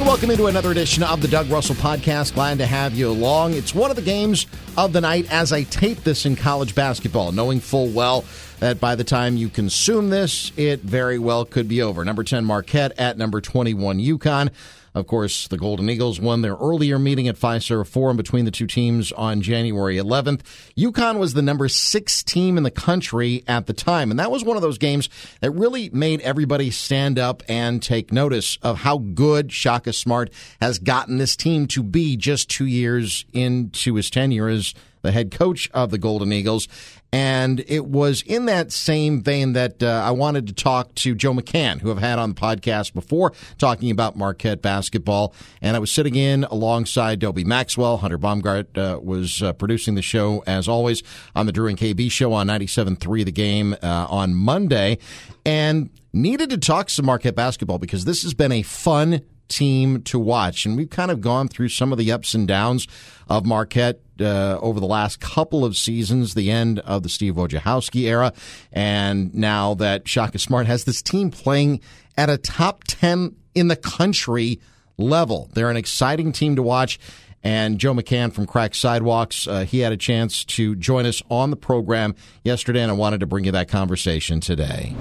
And welcome into another edition of the Doug Russell Podcast. Glad to have you along. It's one of the games of the night as I tape this in college basketball, knowing full well that by the time you consume this, it very well could be over. Number 10 Marquette at number 21 UConn. Of course, the Golden Eagles won their earlier meeting at Fiserv Forum between the two teams on January 11th. UConn was the number six team in the country at the time, and that was one of those games that really made everybody stand up and take notice of how good Shaka Smart has gotten this team to be just two years into his tenure as the head coach of the Golden Eagles. And it was in that same vein that uh, I wanted to talk to Joe McCann, who I've had on the podcast before, talking about Marquette basketball. And I was sitting in alongside Dobie Maxwell. Hunter Baumgardt uh, was uh, producing the show, as always, on the Drew and KB show on 97.3 The Game uh, on Monday. And needed to talk some Marquette basketball because this has been a fun team to watch. And we've kind of gone through some of the ups and downs of Marquette uh, over the last couple of seasons, the end of the Steve Wojciechowski era, and now that Shaka Smart has this team playing at a top 10 in the country level. They're an exciting team to watch. And Joe McCann from Crack Sidewalks, uh, he had a chance to join us on the program yesterday, and I wanted to bring you that conversation today.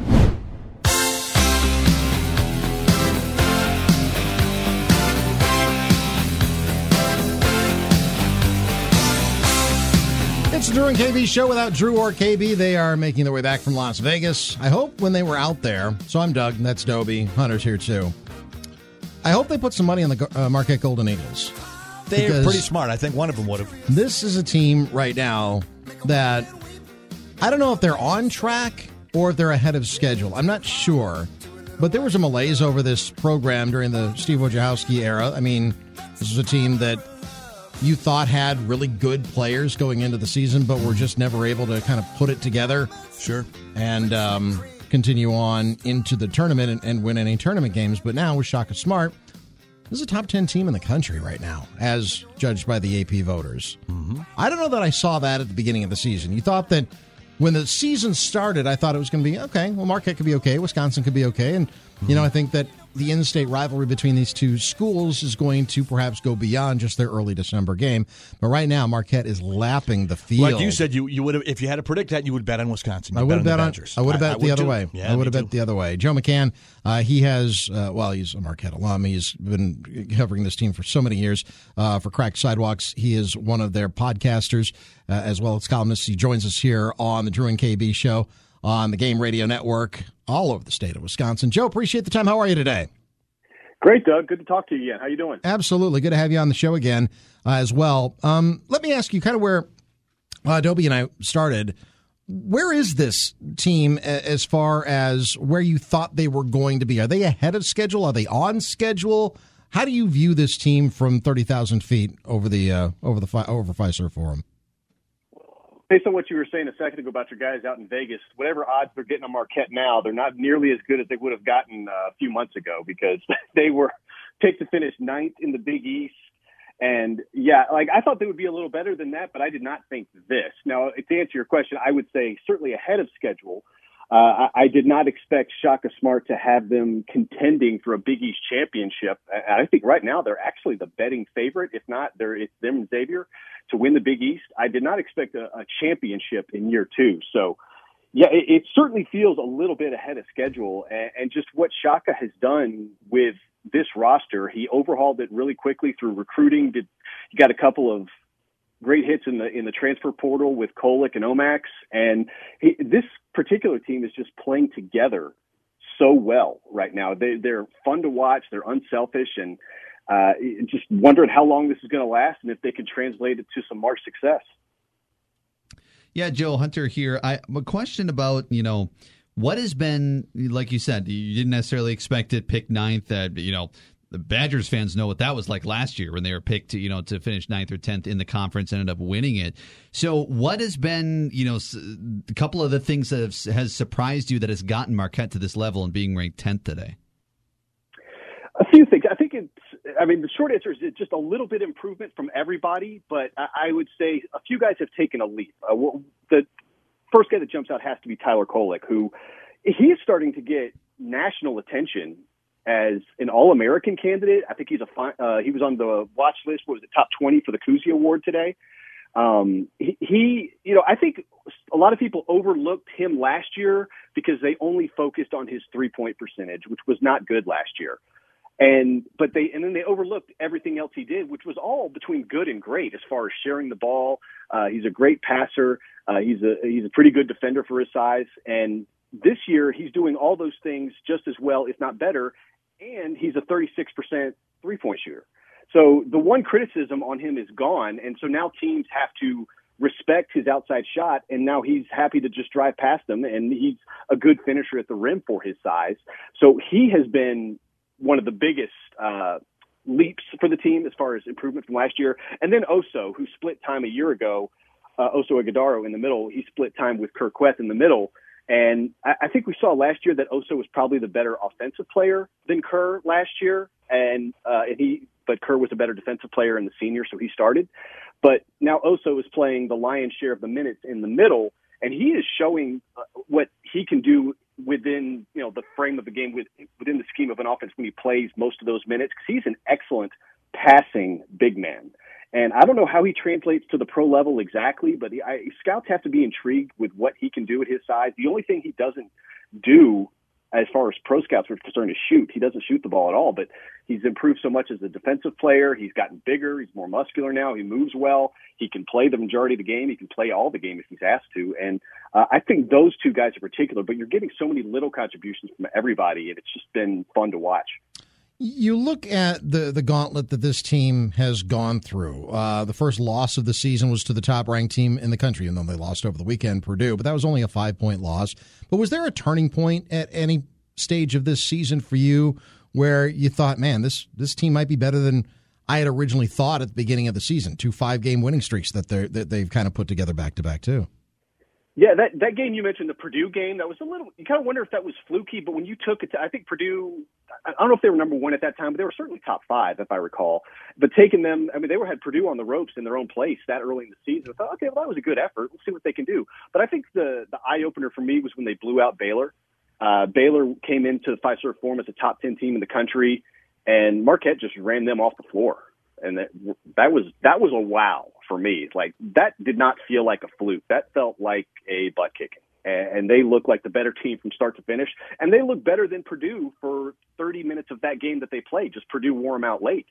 The Drew and KB show without Drew or KB. They are making their way back from Las Vegas. I hope when they were out there, so I'm Doug, and that's Dobie, Hunter's here too. I hope they put some money on the uh, Marquette Golden Eagles. They're pretty smart. I think one of them would have. This is a team right now that I don't know if they're on track or if they're ahead of schedule. I'm not sure. But there was a malaise over this program during the Steve Wojciechowski era. I mean, this is a team that you thought had really good players going into the season, but were just never able to kind of put it together Sure. and um, continue on into the tournament and, and win any tournament games. But now with Shaka Smart, this is a top 10 team in the country right now, as judged by the AP voters. Mm-hmm. I don't know that I saw that at the beginning of the season. You thought that when the season started, I thought it was going to be okay, well, Marquette could be okay, Wisconsin could be okay. And, you know, I think that the in state rivalry between these two schools is going to perhaps go beyond just their early December game. But right now, Marquette is lapping the field. Like you said, you you would have if you had to predict that, you would bet on Wisconsin. I You'd would have bet bet on Badgers. I would have bet the other too. way. Yeah, I would have bet the other way. Joe McCann, uh, he has. Uh, well, he's a Marquette alum. He's been covering this team for so many years uh, for Cracked Sidewalks. He is one of their podcasters uh, as well as columnists. He joins us here on the Drew and KB show on the Game Radio Network all over the state of Wisconsin. Joe, appreciate the time. How are you today? Great, Doug. Good to talk to you again. How you doing? Absolutely. Good to have you on the show again uh, as well. Um, let me ask you kind of where uh, Adobe and I started. Where is this team as far as where you thought they were going to be? Are they ahead of schedule? Are they on schedule? How do you view this team from thirty thousand feet over the uh, over the over Fiserv Forum? Based on what you were saying a second ago about your guys out in Vegas, whatever odds they're getting on Marquette now, they're not nearly as good as they would have gotten uh, a few months ago because they were picked to finish ninth in the Big East. And yeah, like I thought they would be a little better than that, but I did not think this. Now, to answer your question, I would say certainly ahead of schedule. Uh, I, I did not expect Shaka Smart to have them contending for a Big East championship. And I think right now they're actually the betting favorite. If not, they're it's them and Xavier to win the Big East. I did not expect a, a championship in year two. So, yeah, it, it certainly feels a little bit ahead of schedule. And, and just what Shaka has done with this roster, he overhauled it really quickly through recruiting. Did he got a couple of great hits in the in the transfer portal with Kolek and Omax, and he, this particular team is just playing together so well right now. They they're fun to watch. They're unselfish, and uh, just wondering how long this is going to last, and if they can translate it to some March success. Yeah, Joe Hunter here. I a question about you know what has been like you said you didn't necessarily expect it picked ninth. That you know the Badgers fans know what that was like last year when they were picked to you know to finish ninth or tenth in the conference, and ended up winning it. So what has been you know a couple of the things that have, has surprised you that has gotten Marquette to this level and being ranked tenth today? A few things. I think it's. I mean, the short answer is just a little bit improvement from everybody, but I, would say a few guys have taken a leap. Uh, the first guy that jumps out has to be Tyler Kolek, who he is starting to get national attention as an All American candidate. I think he's a uh, he was on the watch list. What was it, top 20 for the Cousy Award today? Um, he, he, you know, I think a lot of people overlooked him last year because they only focused on his three point percentage, which was not good last year. And but they and then they overlooked everything else he did, which was all between good and great as far as sharing the ball. Uh, he's a great passer. Uh, he's a he's a pretty good defender for his size. And this year he's doing all those things just as well, if not better. And he's a 36% three point shooter. So the one criticism on him is gone, and so now teams have to respect his outside shot, and now he's happy to just drive past them, and he's a good finisher at the rim for his size. So he has been one of the biggest uh, leaps for the team as far as improvement from last year. And then Oso, who split time a year ago, uh, Oso Ighodaro in the middle, he split time with Kur Kuath in the middle. And I, I think we saw last year that Oso was probably the better offensive player than Kur last year, and uh, and he but Kur was a better defensive player in the senior, so he started. But now Oso is playing the lion's share of the minutes in the middle, and he is showing uh, what he can do within you know the frame of the game with, within the scheme of an offense when he plays most of those minutes because he's an excellent passing big man. And I don't know how he translates to the pro level exactly, but he, I, scouts have to be intrigued with what he can do at his size. The only thing he doesn't do as far as pro scouts are concerned is shoot. He doesn't shoot the ball at all, but he's improved so much as a defensive player. He's gotten bigger. He's more muscular now. He moves well. He can play the majority of the game. He can play all the game if he's asked to. And uh, I think those two guys in particular, but you're getting so many little contributions from everybody, and it's just been fun to watch. You look at the the gauntlet that this team has gone through. Uh, the first loss of the season was to the top ranked team in the country, and then they lost over the weekend, Purdue. But that was only a five point loss. But was there a turning point at any stage of this season for you where you thought, man, this this team might be better than I had originally thought at the beginning of the season? Two five game winning streaks that they that they've kind of put together back to back too. Yeah, that that game you mentioned, the Purdue game, that was a little. You kind of wonder if that was fluky, but when you took it, to, I think Purdue. I don't know if they were number one at that time, but they were certainly top five, if I recall. But taking them, I mean, they were had Purdue on the ropes in their own place that early in the season. I thought, okay, well, that was a good effort. We'll see what they can do. But I think the the eye opener for me was when they blew out Baylor. Uh, Baylor came into the Fiserv Forum as a top ten team in the country, and Marquette just ran them off the floor and that that was that was a wow for me. Like that did not feel like a fluke. That felt like a butt kicking. And they looked like the better team from start to finish. And they looked better than Purdue for 30 minutes of that game that they played. Just Purdue wore them out late.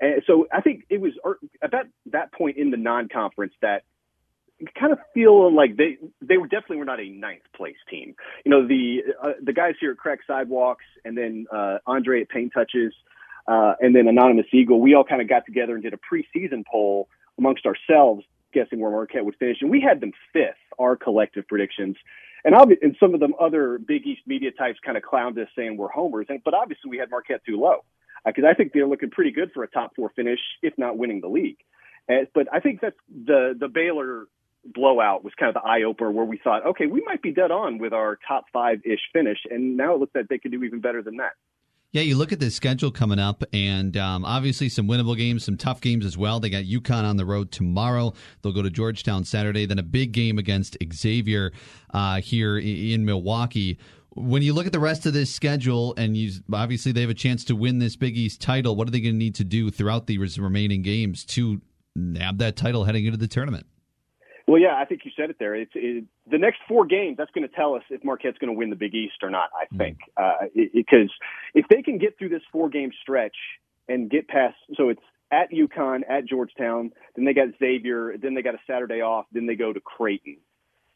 And so I think it was er, at that that point in the non-conference that kind of feel like they they were definitely were not a ninth place team. You know the uh, the guys here at Crack Sidewalks and then uh, Andre at Paint Touches uh, and then Anonymous Eagle, we all kind of got together and did a preseason poll amongst ourselves, guessing where Marquette would finish, and we had them fifth, our collective predictions. And, obvi- and some of them other Big East media types kind of clowned us saying we're homers, and, but obviously we had Marquette too low because uh, I think they're looking pretty good for a top four finish, if not winning the league. Uh, but I think that's the the Baylor blowout was kind of the eye opener where we thought, okay, we might be dead on with our top five ish finish, and now it looks like they could do even better than that. Yeah, you look at the schedule coming up, and um, obviously some winnable games, some tough games as well. They got UConn on the road tomorrow. They'll go to Georgetown Saturday, then a big game against Xavier uh, here in Milwaukee. When you look at the rest of this schedule, and you obviously they have a chance to win this Big East title, what are they going to need to do throughout these remaining games to nab that title heading into the tournament? Well, yeah, I think you said it there. It's it, the next four games. That's going to tell us if Marquette's going to win the Big East or not. I think because uh, if they can get through this four game stretch and get past, so it's at UConn, at Georgetown, then they got Xavier, then they got a Saturday off, then they go to Creighton.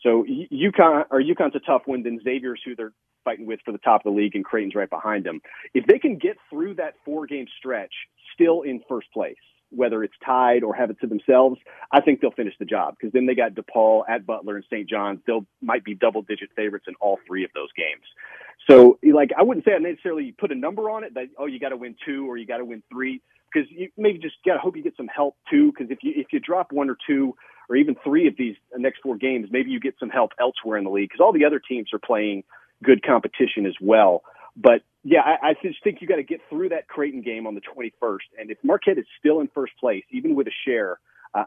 So UConn or UConn's a tough one. Then Xavier's who they're fighting with for the top of the league, and Creighton's right behind them. If they can get through that four game stretch, still in first place whether it's tied or have it to themselves, I think they'll finish the job because then they got DePaul at Butler and St. John's. They'll might be double digit favorites in all three of those games. So, like, I wouldn't say I necessarily put a number on it that oh, you got to win two or you got to win three because you maybe just got to hope you get some help too. Because if you if you drop one or two or even three of these next four games, maybe you get some help elsewhere in the league because all the other teams are playing good competition as well. But yeah, I, I just think you got to get through that Creighton game on the 21st. And if Marquette is still in first place, even with a share,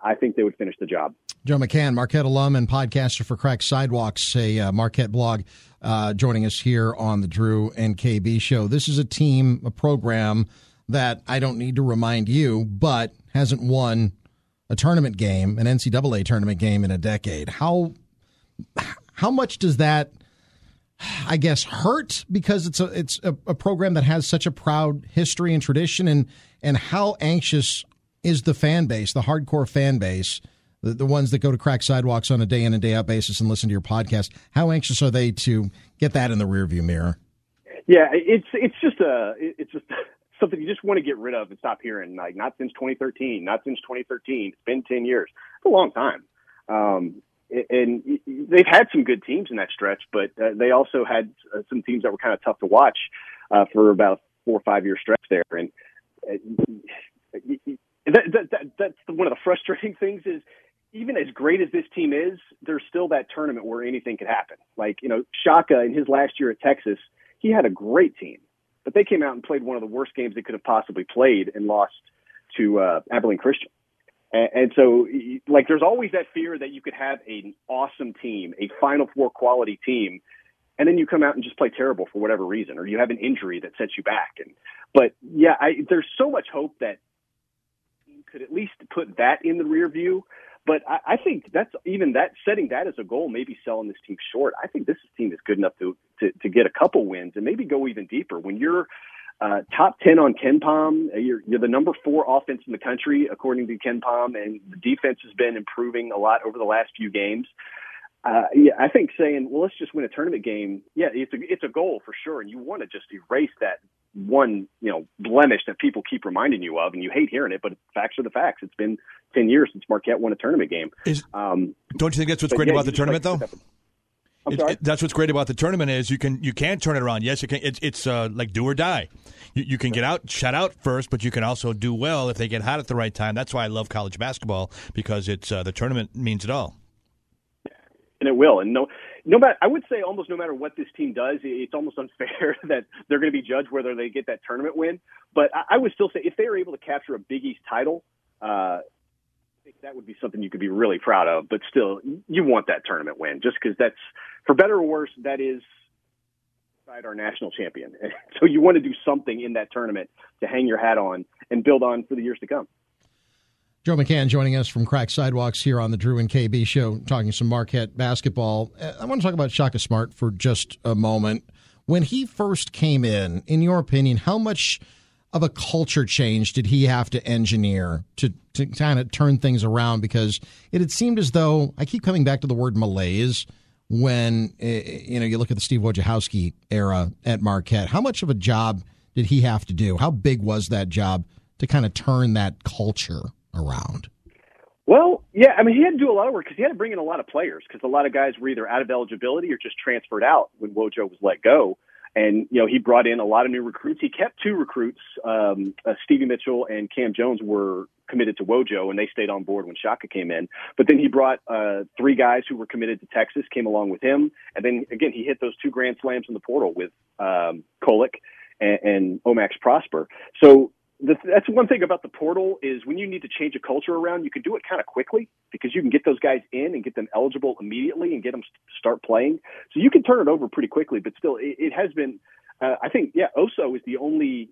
I think they would finish the job. Joe McCann, Marquette alum and podcaster for Crack Sidewalks, a uh, Marquette blog, uh, joining us here on the Drew and KB show. This is a team, a program that I don't need to remind you, but hasn't won a tournament game, an NCAA tournament game in a decade. How how much does that, I guess, hurt because it's a it's a, a program that has such a proud history and tradition, and and how anxious is the fan base, the hardcore fan base, the, the ones that go to crack sidewalks on a day in and day out basis and listen to your podcast. How anxious are they to get that in the rearview mirror? Yeah, it's it's just a it's just something you just want to get rid of and stop hearing. Like not since 2013, not since 2013. It's been 10 years. It's a long time. Um, and they've had some good teams in that stretch, but uh, they also had uh, some teams that were kind of tough to watch uh, for about a four or five year stretch there. And uh, that, that, that, that's one of the frustrating things is even as great as this team is, there's still that tournament where anything could happen. Like, you know, Shaka in his last year at Texas, he had a great team, but they came out and played one of the worst games they could have possibly played and lost to uh, Abilene Christian. And, and so, like, there's always that fear that you could have an awesome team, a Final Four quality team, and then you come out and just play terrible for whatever reason, or you have an injury that sets you back. And but yeah, I, there's so much hope that you could at least put that in the rear view. But I, I think that's even that setting that as a goal, maybe selling this team short. I think this team is good enough to to, to get a couple wins and maybe go even deeper. When you're uh, top 10 on KenPom. Uh, you're, you're the number four offense in the country, according to KenPom, and the defense has been improving a lot over the last few games. Uh, yeah, I think saying, well, let's just win a tournament game. Yeah, it's a, it's a goal for sure. And you want to just erase that one, you know, blemish that people keep reminding you of. And you hate hearing it, but facts are the facts. It's been 10 years since Marquette won a tournament game. Is, um, don't you think that's what's great yeah, about the tournament, like, though? It, it, that's what's great about the tournament is you can you can turn it around. Yes, you can. It's it's uh, like do or die. You, you, can get out, shut out first, but you can also do well if they get hot at the right time. That's why I love college basketball because it's uh, the tournament means it all. And it will. And no, no matter I would say almost no matter what this team does, it's almost unfair that they're going to be judged whether they get that tournament win. But I, I would still say if they are able to capture a Big East title. Uh, that would be something you could be really proud of. But still, you want that tournament win, just because that's, for better or worse, that is our national champion. so you want to do something in that tournament to hang your hat on and build on for the years to come. Joe McCann joining us from Crack Sidewalks here on the Drew and KB show, talking some Marquette basketball. Uh, I want to talk about Shaka Smart for just a moment. When he first came in, in your opinion, how much – of a culture change did he have to engineer to, to kind of turn things around? Because it had seemed as though I keep coming back to the word malaise when eh, eh, you know you look at the Steve Wojciechowski era at Marquette. How much of a job did he have to do? How big was that job to kind of turn that culture around? Well, yeah, I mean, he had to do a lot of work because he had to bring in a lot of players because a lot of guys were either out of eligibility or just transferred out when Wojo was let go. And, you know, he brought in a lot of new recruits. He kept two recruits. Um, uh, Stevie Mitchell and Cam Jones were committed to Wojo and they stayed on board when Shaka came in. But then he brought, uh, three guys who were committed to Texas came along with him. And then again, he hit those two grand slams in the portal with, um, Kolek and, and Omax Prosper. So that's one thing about the portal is when you need to change a culture around, you can do it kind of quickly because you can get those guys in and get them eligible immediately and get them start playing. So you can turn it over pretty quickly. But still, it, it has been. Uh, I think yeah, Oso is the only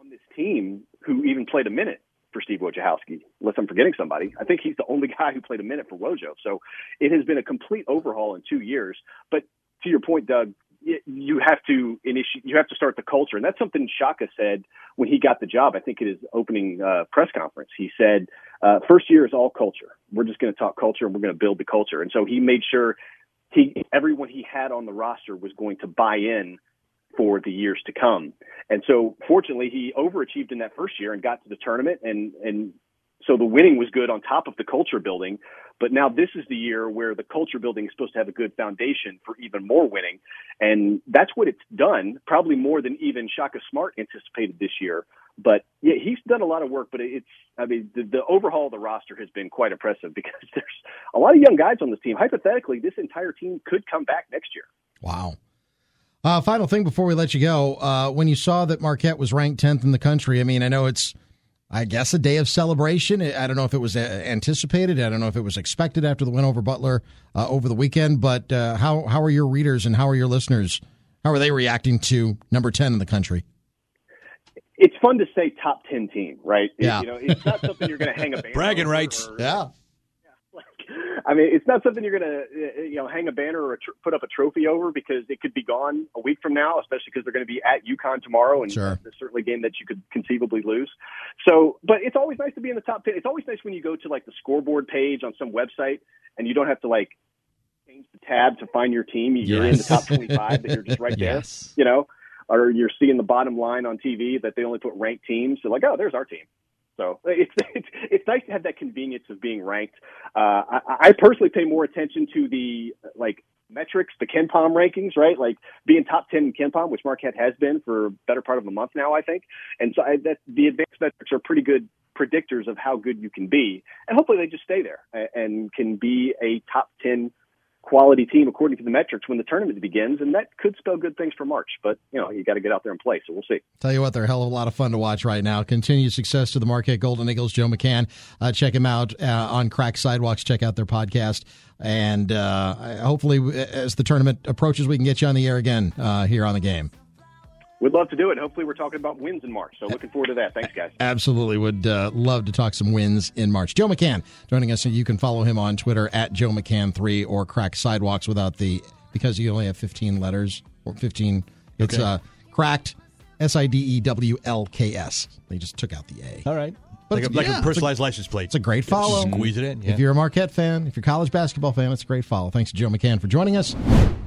on this team who even played a minute for Steve Wojciechowski, unless I'm forgetting somebody. I think he's the only guy who played a minute for Wojo. So it has been a complete overhaul in two years. But to your point, Doug, you have to initiate, you have to start the culture. And that's something Shaka said when he got the job. I think at his opening uh, press conference, he said, uh, first year is all culture. We're just going to talk culture and we're going to build the culture. And so he made sure he, everyone he had on the roster was going to buy in for the years to come. And so fortunately he overachieved in that first year and got to the tournament and, and so the winning was good on top of the culture building. But now this is the year where the culture building is supposed to have a good foundation for even more winning. And that's what it's done, probably more than even Shaka Smart anticipated this year. But yeah, he's done a lot of work, but it's, I mean, the, the overhaul of the roster has been quite impressive because there's a lot of young guys on this team. Hypothetically, this entire team could come back next year. Wow. Uh, final thing before we let you go. Uh, when you saw that Marquette was ranked 10th in the country, I mean, I know it's I guess a day of celebration. I don't know if it was uh, anticipated. I don't know if it was expected after the win over Butler uh, over the weekend. But uh, how how are your readers and how are your listeners? How are they reacting to number ten in the country? It's fun to say top ten team, right? Yeah. you know, it's not something you're going to hang a banner bragging rights. Or, yeah. I mean, it's not something you're going to, uh, you know, hang a banner or tr- put up a trophy over because it could be gone a week from now, especially because they're going to be at UConn tomorrow, and sure. it's certainly a game that you could conceivably lose. So, but it's always nice to be in the top ten. It's always nice when you go to like the scoreboard page on some website and you don't have to like change the tab to find your team. You're yes. in the top 25, but you're just right there. Yes. You know, or you're seeing the bottom line on TV that they only put ranked teams. So like, oh, there's our team. So it's, it's it's nice to have that convenience of being ranked. Uh, I, I personally pay more attention to the like metrics, the KenPom rankings, right? Like being top ten in KenPom, which Marquette has been for a better part of a month now, I think. And so I, that the advanced metrics are pretty good predictors of how good you can be, and hopefully they just stay there and can be a top ten quality team according to the metrics when the tournament begins, and that could spell good things for March. But you know, you got to get out there and play. So we'll see. Tell you what, they're a hell of a lot of fun to watch right now. Continued success to the Marquette Golden Eagles. Joe McCann, uh, check him out uh, on Crack Sidewalks. Check out their podcast, and uh, hopefully, as the tournament approaches, we can get you on the air again uh, here on the game. We'd love to do it. Hopefully, we're talking about wins in March. So, looking forward to that. Thanks, guys. Absolutely. Would uh, love to talk some wins in March. Joe McCann joining us. You can follow him on Twitter at Joe McCann3 or Crack Sidewalks without the, because you only have 15 letters or 15. It's okay. uh, cracked, S I D E W L K S. They just took out the A. All right. But like, a, like yeah, a personalized a, license plate. It's a great follow. Squeeze it in. Yeah. If you're a Marquette fan, if you're a college basketball fan, it's a great follow. Thanks to Joe McCann for joining us.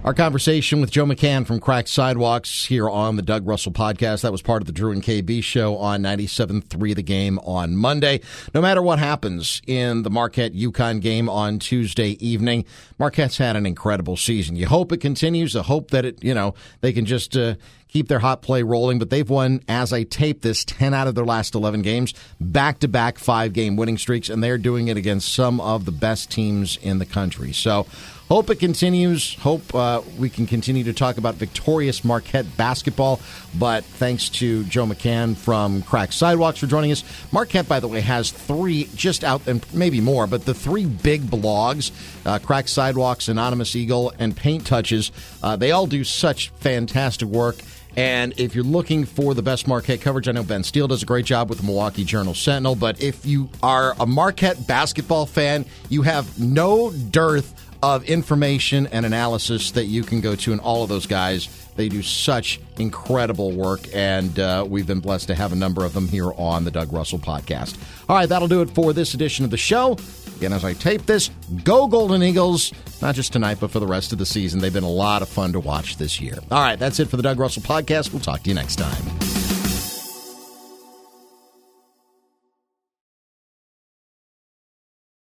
Our conversation with Joe McCann from Cracked Sidewalks here on the Doug Russell podcast. That was part of the Drew and KB show on 97.3 The Game on Monday. No matter what happens in the Marquette UConn game on Tuesday evening, Marquette's had an incredible season. You hope it continues. I hope that it, you know, they can just uh, keep their hot play rolling. But they've won, as I tape this, 10 out of their last 11 games, back to back five game winning streaks, and they're doing it against some of the best teams in the country. So, Hope it continues. Hope uh, we can continue to talk about victorious Marquette basketball. But thanks to Joe McCann from Crack Sidewalks for joining us. Marquette, by the way, has three just out, and maybe more, but the three big blogs uh, Crack Sidewalks, Anonymous Eagle, and Paint Touches. Uh, they all do such fantastic work. And if you're looking for the best Marquette coverage, I know Ben Steele does a great job with the Milwaukee Journal Sentinel. But if you are a Marquette basketball fan, you have no dearth of information and analysis that you can go to, and all of those guys, they do such incredible work, and uh, we've been blessed to have a number of them here on the Doug Russell podcast. All right, that'll do it for this edition of the show. Again, as I tape this, go Golden Eagles, not just tonight, but for the rest of the season. They've been a lot of fun to watch this year. All right, that's it for the Doug Russell podcast. We'll talk to you next time.